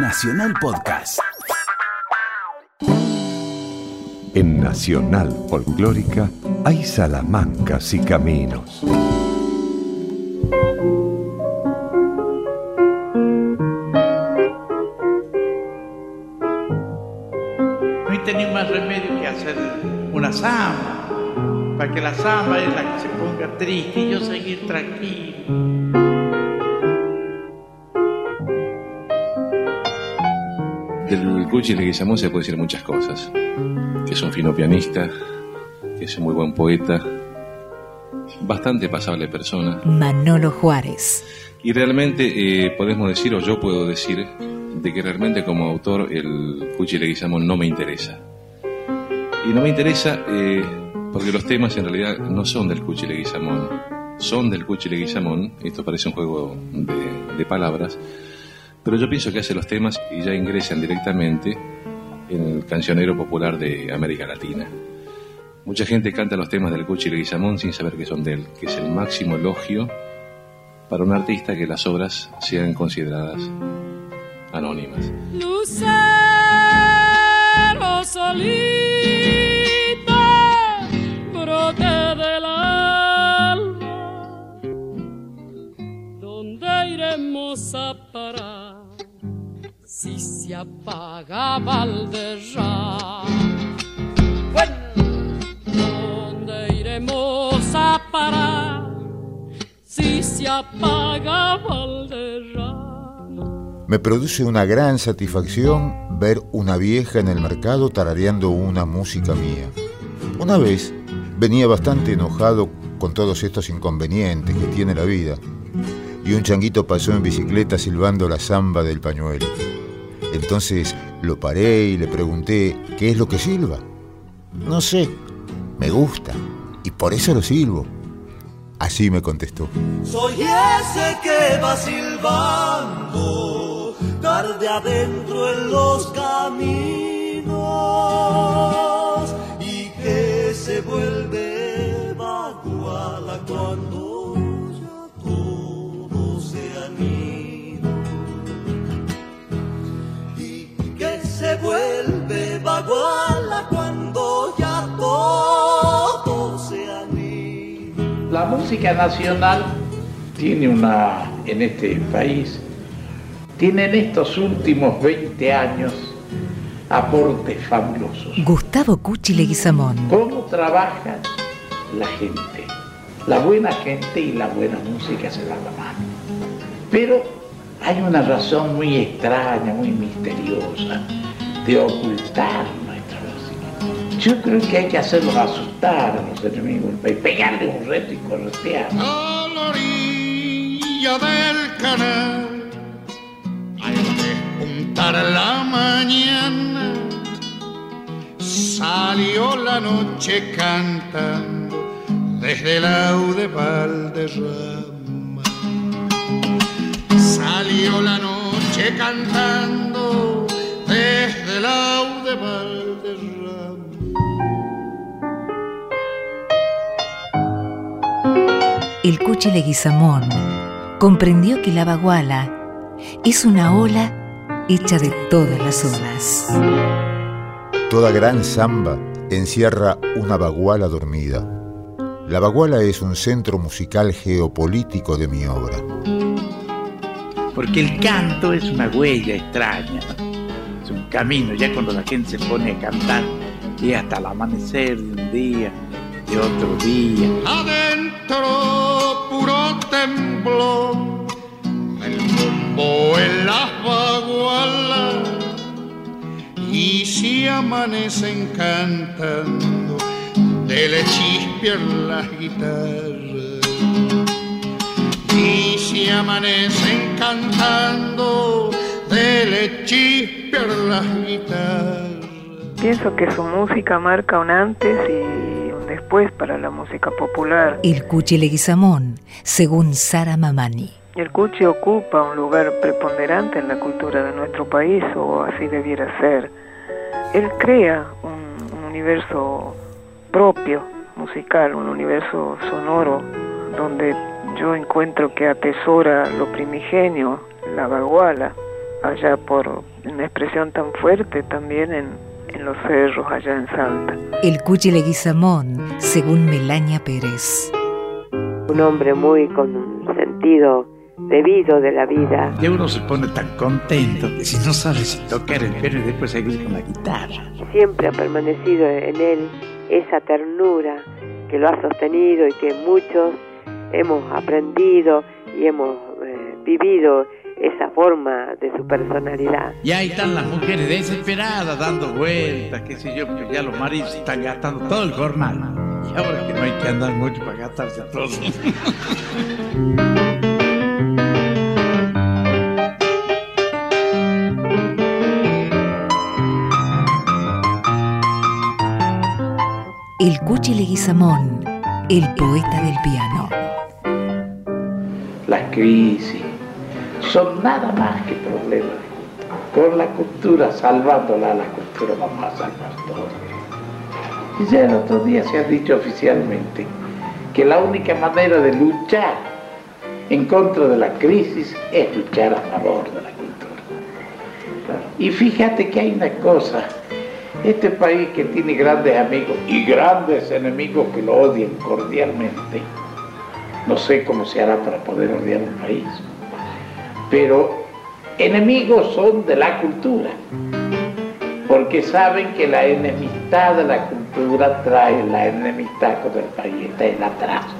Nacional Podcast. En Nacional Folclórica hay salamancas y caminos. No hay tenido más remedio que hacer una samba, para que la samba es la que se ponga triste y yo seguir tranquilo. Del Cuchi Leguizamón se puede decir muchas cosas. Que es un fino pianista, que es un muy buen poeta, bastante pasable persona. Manolo Juárez. Y realmente eh, podemos decir, o yo puedo decir, de que realmente como autor el Cuchi Leguizamón no me interesa. Y no me interesa eh, porque los temas en realidad no son del Cuchi Leguizamón, son del Cuchi Leguizamón, esto parece un juego de, de palabras, pero yo pienso que hace los temas y ya ingresan directamente en el cancionero popular de América Latina. Mucha gente canta los temas del Cuchi Leguizamón sin saber que son de él, que es el máximo elogio para un artista que las obras sean consideradas anónimas. ¿Dónde iremos a parar si se? Me produce una gran satisfacción ver una vieja en el mercado tarareando una música mía. Una vez venía bastante enojado con todos estos inconvenientes que tiene la vida y un changuito pasó en bicicleta silbando la samba del pañuelo. Entonces lo paré y le pregunté, ¿qué es lo que silba? No sé, me gusta y por eso lo silbo. Así me contestó. Soy ese que va silbando tarde adentro en los caminos vuelve baguala cuando ya todo se han ido. La música nacional tiene una, en este país, tiene en estos últimos 20 años aportes fabulosos. Gustavo Cuchi Leguizamón. ¿Cómo trabaja la gente? La buena gente y la buena música se dan la mano. Pero hay una razón muy extraña, muy misteriosa de ocultar. Yo creo que hay que hacerlos asustar a los enemigos del país, pegarle un reto y corretear. A la orilla del canal, al despuntar la mañana, salió la noche cantando desde el aude Valderrama. Salió la noche cantando desde el aude Valderrama. El Cuchi Leguizamón comprendió que la baguala es una ola hecha de todas las olas. Toda gran samba encierra una baguala dormida. La baguala es un centro musical geopolítico de mi obra. Porque el canto es una huella extraña, ¿no? es un camino, ya cuando la gente se pone a cantar, y hasta el amanecer de un día, de otro día. Puro temblor, el bombo en las bagualas, y si amanecen cantando, de le las guitarras. Y si amanecen cantando, de le las guitarras. Pienso que su música marca un antes y después para la música popular. El Cuchi Leguizamón, según Sara Mamani. El Cuchi ocupa un lugar preponderante en la cultura de nuestro país, o así debiera ser. Él crea un, un universo propio, musical, un universo sonoro, donde yo encuentro que atesora lo primigenio, la baguala, allá por, una expresión tan fuerte también en, en los cerros allá en Salta. El Cuchi Leguizamón, según Melania Pérez. Un hombre muy con sentido debido de la vida. Y uno se pone tan contento que si no sabe si tocar el piano y después seguir con la guitarra. Siempre ha permanecido en él esa ternura que lo ha sostenido y que muchos hemos aprendido y hemos eh, vivido esa forma de su personalidad. Y ahí están las mujeres desesperadas dando vueltas, qué sé yo, porque ya los maridos están gastando todo el jornal. Y ahora que no hay que andar mucho para gastarse todo. El Cuchi Leguizamón, el poeta del piano. Las crisis son nada más que problemas. Con la cultura, salvándola, la cultura vamos a salvar todo. Y ya el otro día se ha dicho oficialmente que la única manera de luchar en contra de la crisis es luchar a favor de la cultura. Y fíjate que hay una cosa, este país que tiene grandes amigos y grandes enemigos que lo odian cordialmente, no sé cómo se hará para poder odiar un país, pero enemigos son de la cultura, porque saben que la enemistad de la cultura trae la enemistad con el país, está el atraso.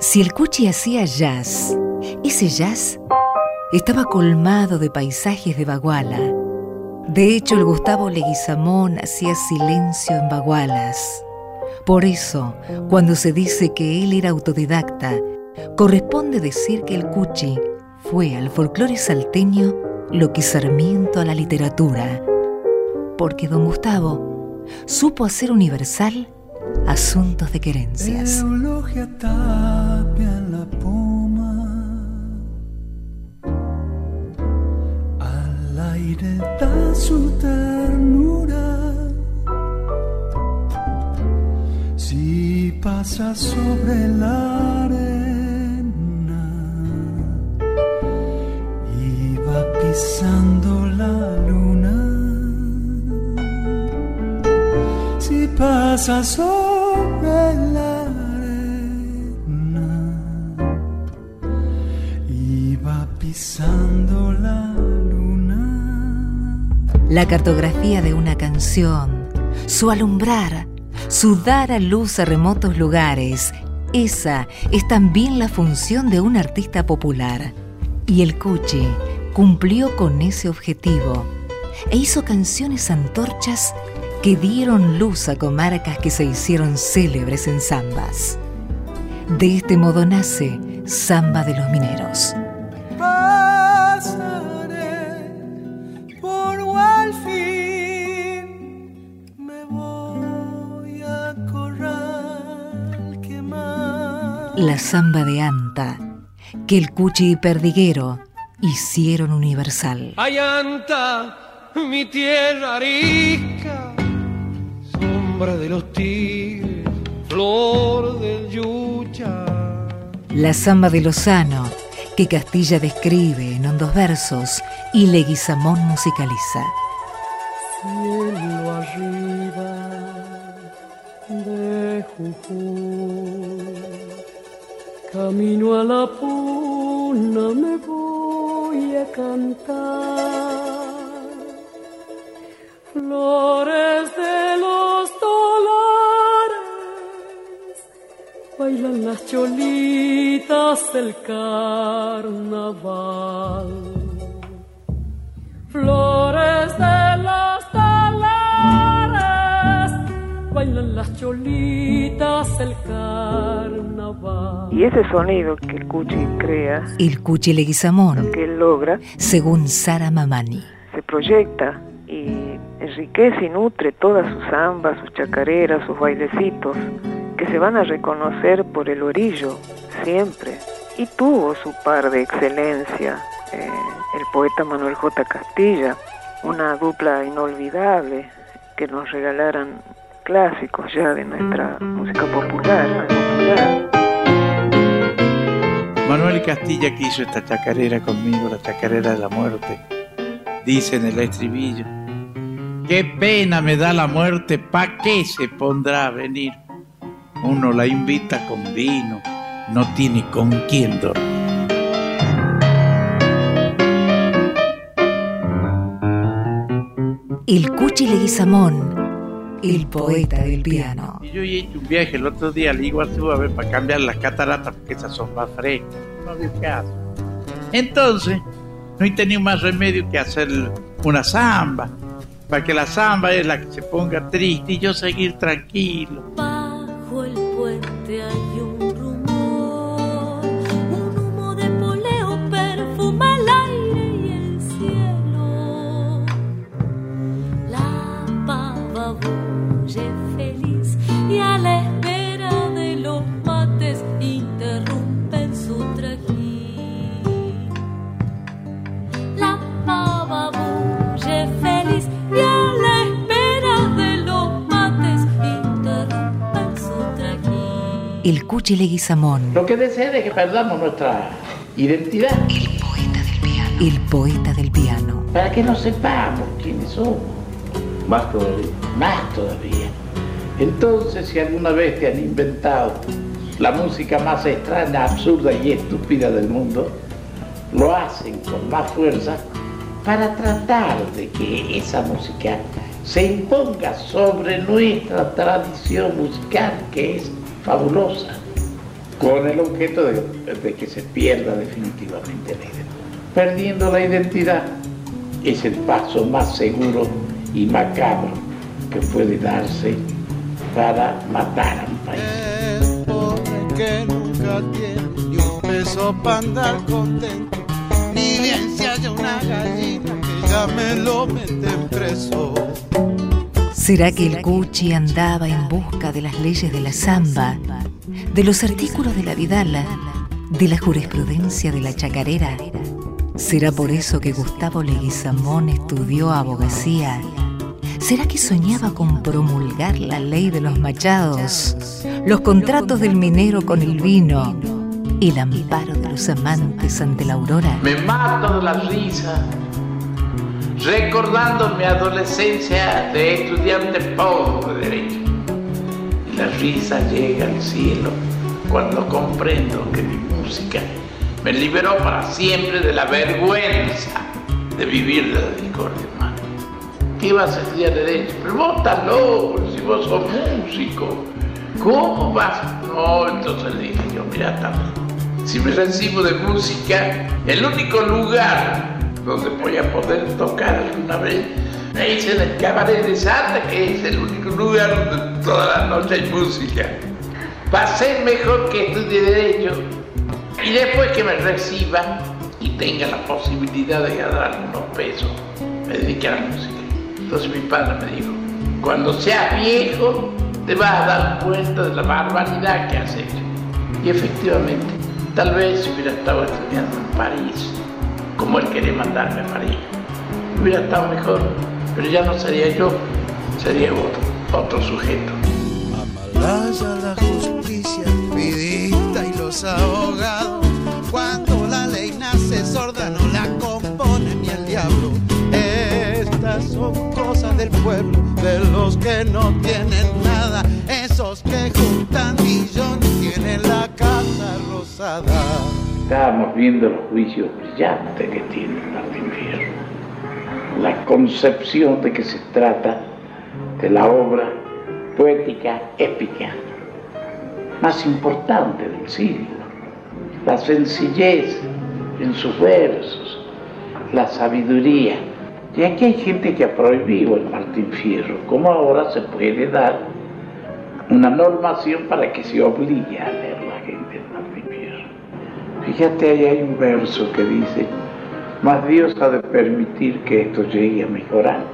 Si el Cuchi hacía jazz, ese jazz estaba colmado de paisajes de Baguala. De hecho, el Gustavo Leguizamón hacía silencio en Bagualas. Por eso, cuando se dice que él era autodidacta, corresponde decir que el Cuchi fue al folclore salteño lo que Sarmiento a la literatura, porque don Gustavo supo hacer universal asuntos de querencias. Al aire da su ternura. Si pasa sobre la arena va pisando la luna. Si pasa sobre la arena va pisando la luna. La cartografía de una canción, su alumbrar, su dar a luz a remotos lugares, esa es también la función de un artista popular. Y el Cuchi cumplió con ese objetivo e hizo canciones antorchas que dieron luz a comarcas que se hicieron célebres en zambas. De este modo nace Zamba de los Mineros. Pasaré por Walfin, me voy a corral quemar. La Zamba de Anta, que el Cuchi y Perdiguero hicieron universal. Ayanta, mi tierra rica, sombra de los tigres, flor del yucha. La Zamba de Lozano, que Castilla describe en hondos versos y Leguizamón musicaliza. Cielo arriba de Jujuy, camino a la puna me voy cantar. Flores de los dólares, bailan las cholitas del carnaval. Flores de los dólares, bailan las cholitas del carnaval. Y ese sonido que el Cuchi crea, El Cuchi Leguizamón, que él logra, según Sara Mamani. se proyecta y enriquece y nutre todas sus zambas, sus chacareras, sus bailecitos, que se van a reconocer por el orillo siempre. Y tuvo su par de excelencia, eh, el poeta Manuel J. Castilla, una dupla inolvidable que nos regalaran clásicos ya de nuestra música popular. popular. Manuel Castilla que hizo esta chacarera conmigo, la chacarera de la muerte. dice en el estribillo. Qué pena me da la muerte, ¿pa' qué se pondrá a venir? Uno la invita con vino, no tiene con quién dormir. El Cuchi Leguizamón, el poeta del piano. Y yo he hecho un viaje el otro día al Iguazú a ver para cambiar las cataratas porque esas son más frescas. No había caso. Entonces, no he tenido más remedio que hacer una samba. Para que la samba es la que se ponga triste y yo seguir tranquilo. Bajo el puente hay El Cuchi Leguizamón, Lo que desea es que perdamos nuestra identidad. el poeta del piano. Para que no sepamos quiénes somos. Más todavía. Más todavía. Entonces, si alguna vez te han inventado la música más extraña, absurda y estúpida del mundo, lo hacen con más fuerza para tratar de que esa música se imponga sobre nuestra tradición musical, que es fabulosa, con el objeto de, de que se pierda definitivamente la identidad. Perdiendo la identidad es el paso más seguro y macabro que puede darse para matar a un país. El pobre que nunca tiene ni un peso para andar contento, ni bien se haya una gallina que ya me lo meten preso. ¿Será que el Cuchi andaba en busca de las leyes de la samba, de los artículos de la Vidala, de la jurisprudencia de la chacarera? ¿Será por eso que Gustavo Leguizamón estudió abogacía? ¿Será que soñaba con promulgar la ley de los machados, los contratos del minero con el vino, el amparo de los amantes ante la aurora? Me mato de la risa, recordando mi adolescencia de estudiante pobre de derecho. La risa llega al cielo cuando comprendo que mi música me liberó para siempre de la vergüenza de vivir de la discordia humana. ¿Qué vas a estudiar derecho? Pero vos estás loco, si vos sos músico. ¿Cómo vas? No, entonces dije yo, mira, también. Si me recibo de música, el único lugar donde voy a poder tocar alguna vez es en el cabaret de Santa, que es el único lugar donde toda la noche hay música. Ser mejor que estudie Derecho y después que me reciba y tenga la posibilidad de ganar algunos pesos, me dedique a la música. Entonces mi padre me dijo, cuando seas viejo te vas a dar cuenta de la barbaridad que has hecho. Y efectivamente, tal vez hubiera estado estudiando en París, como él quería mandarme a París, hubiera estado mejor, pero ya no sería yo, sería otro, otro sujeto. Amalaya la justicia expedita y los abogados. Cuando la ley nace sorda no la compone ni el diablo. Estas son cosas del pueblo, de los que no tienen nada. Esos que juntan millones tienen la casa rosada. Estábamos viendo los juicios brillantes que tiene Martín Fierro. La concepción de que se trata de la obra poética épica más importante del siglo. La sencillez en sus versos, la sabiduría. Y aquí hay gente que ha prohibido el Martín Fierro, como ahora se puede dar una normación para que se obligue a leer Fíjate, ahí hay un verso que dice, mas Dios ha de permitir que esto llegue a mejorar,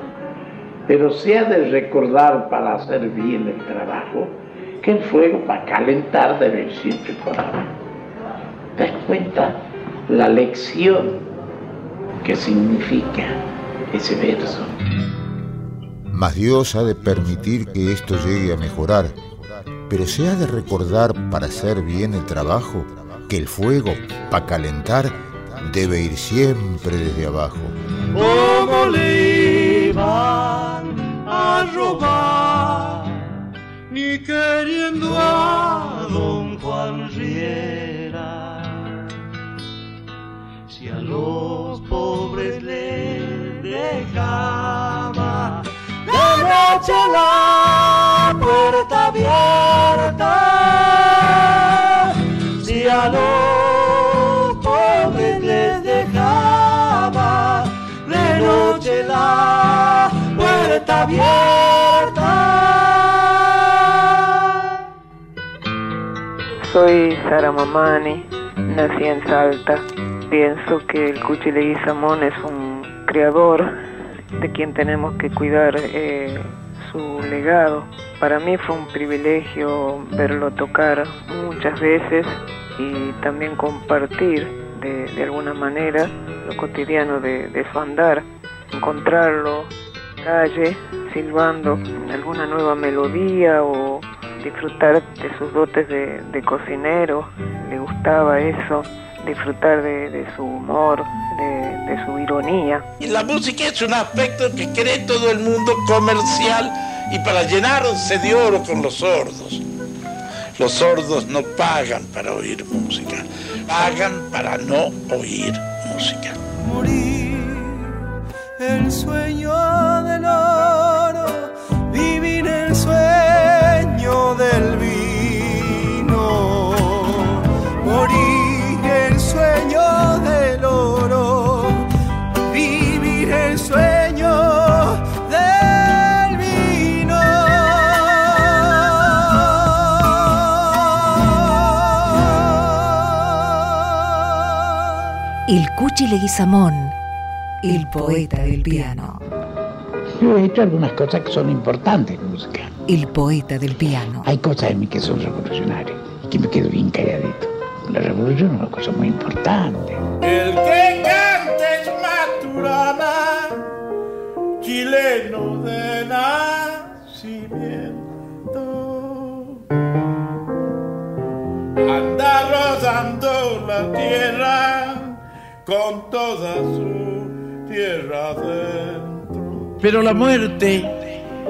pero se ha de recordar para hacer bien el trabajo que el fuego para calentar debe ir abajo. ¿Te das cuenta la lección que significa ese verso? Mas Dios ha de permitir que esto llegue a mejorar, pero se ha de recordar para hacer bien el trabajo el fuego, para calentar, debe ir siempre desde abajo. Como no le iban a robar, ni queriendo a don Juan Riera. Si a los pobres les dejaba la noche la puerta abierta, los les dejaba de la puerta abierta. Soy Sara Mamani, nací en Salta. Pienso que el Cuchi Leguizamón es un creador de quien tenemos que cuidar eh, su legado. Para mí fue un privilegio verlo tocar muchas veces y también compartir de, de alguna manera lo cotidiano de, de su andar, encontrarlo calle silbando alguna nueva melodía o disfrutar de sus dotes de, de cocinero, le gustaba eso, disfrutar de, su humor, de, de su ironía. Y la música es un aspecto que cree todo el mundo comercial y para llenarse de oro con los sordos. Los sordos no pagan para oír música, pagan para no oír música. morir el sueño del oro, vivir el sueño del El Cuchi Leguizamón, el poeta del piano. Yo he hecho algunas cosas que son importantes en música. El poeta del piano. Hay cosas en mí que son revolucionarias y que me quedo bien calladito. La revolución es una cosa muy importante. El que canta es Maturana, chileno de nacimiento. Anda rodando la tierra con toda su tierra adentro. Pero la muerte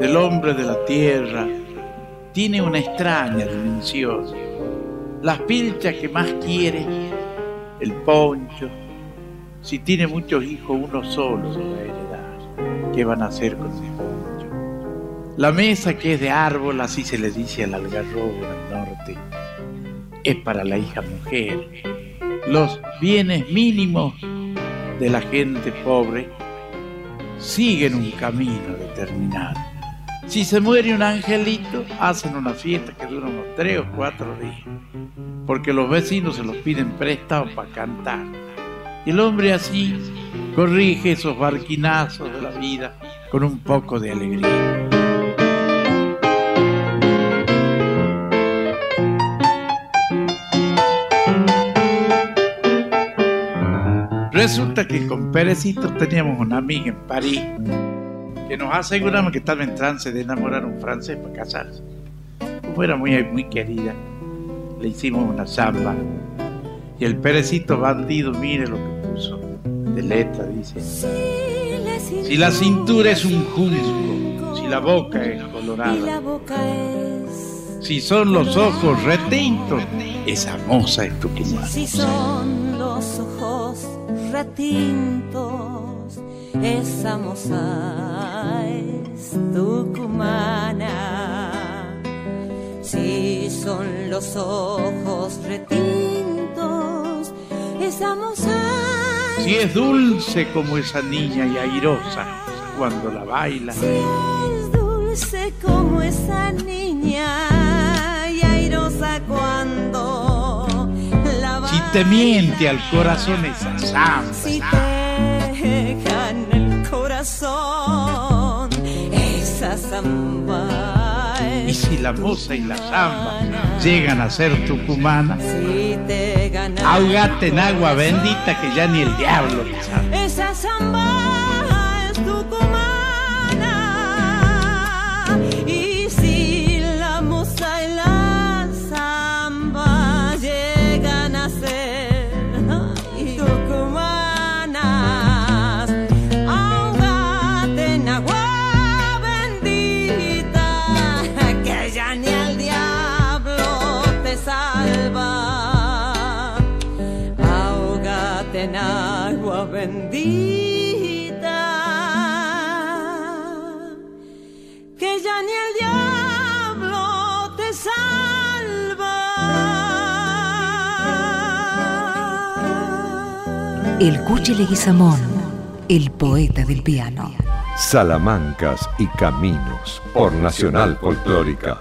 del hombre de la tierra tiene una extraña dimensión. Las pilchas que más quiere, el poncho, si tiene muchos hijos, uno solo lo va a heredar. ¿Qué van a hacer con ese poncho? La mesa que es de árbol, así se le dice al algarrobo del norte, es para la hija mujer. Los bienes mínimos de la gente pobre siguen un camino determinado. Si se muere un angelito, hacen una fiesta que dura unos tres o cuatro días, porque los vecinos se los piden prestados para cantar. Y el hombre así corrige esos barquinazos de la vida con un poco de alegría. Resulta que con Perecito teníamos una amiga en París que nos aseguramos que estaba en trance de enamorar a un francés para casarse. Como era muy, muy querida, le hicimos una samba. Y el Perecito bandido, mire lo que puso de letra, dice. Si la cintura es un junco, si la boca es colorada, si son los ojos retintos, esa moza es si son los ojos retintos, esa moza es tucumana. Si son los ojos retintos, esa moza Si es dulce como esa niña y airosa cuando la baila. es dulce como esa niña te miente al corazón esa samba. Si te gana el corazón, esa samba Y si la moza y la samba llegan a ser tucumana, Si te gana ahogate en agua bendita que ya ni el diablo te sabe. esa samba es tucumana. El Cuchi Leguizamón, el poeta del piano. Salamancas y Caminos por Nacional Folclórica.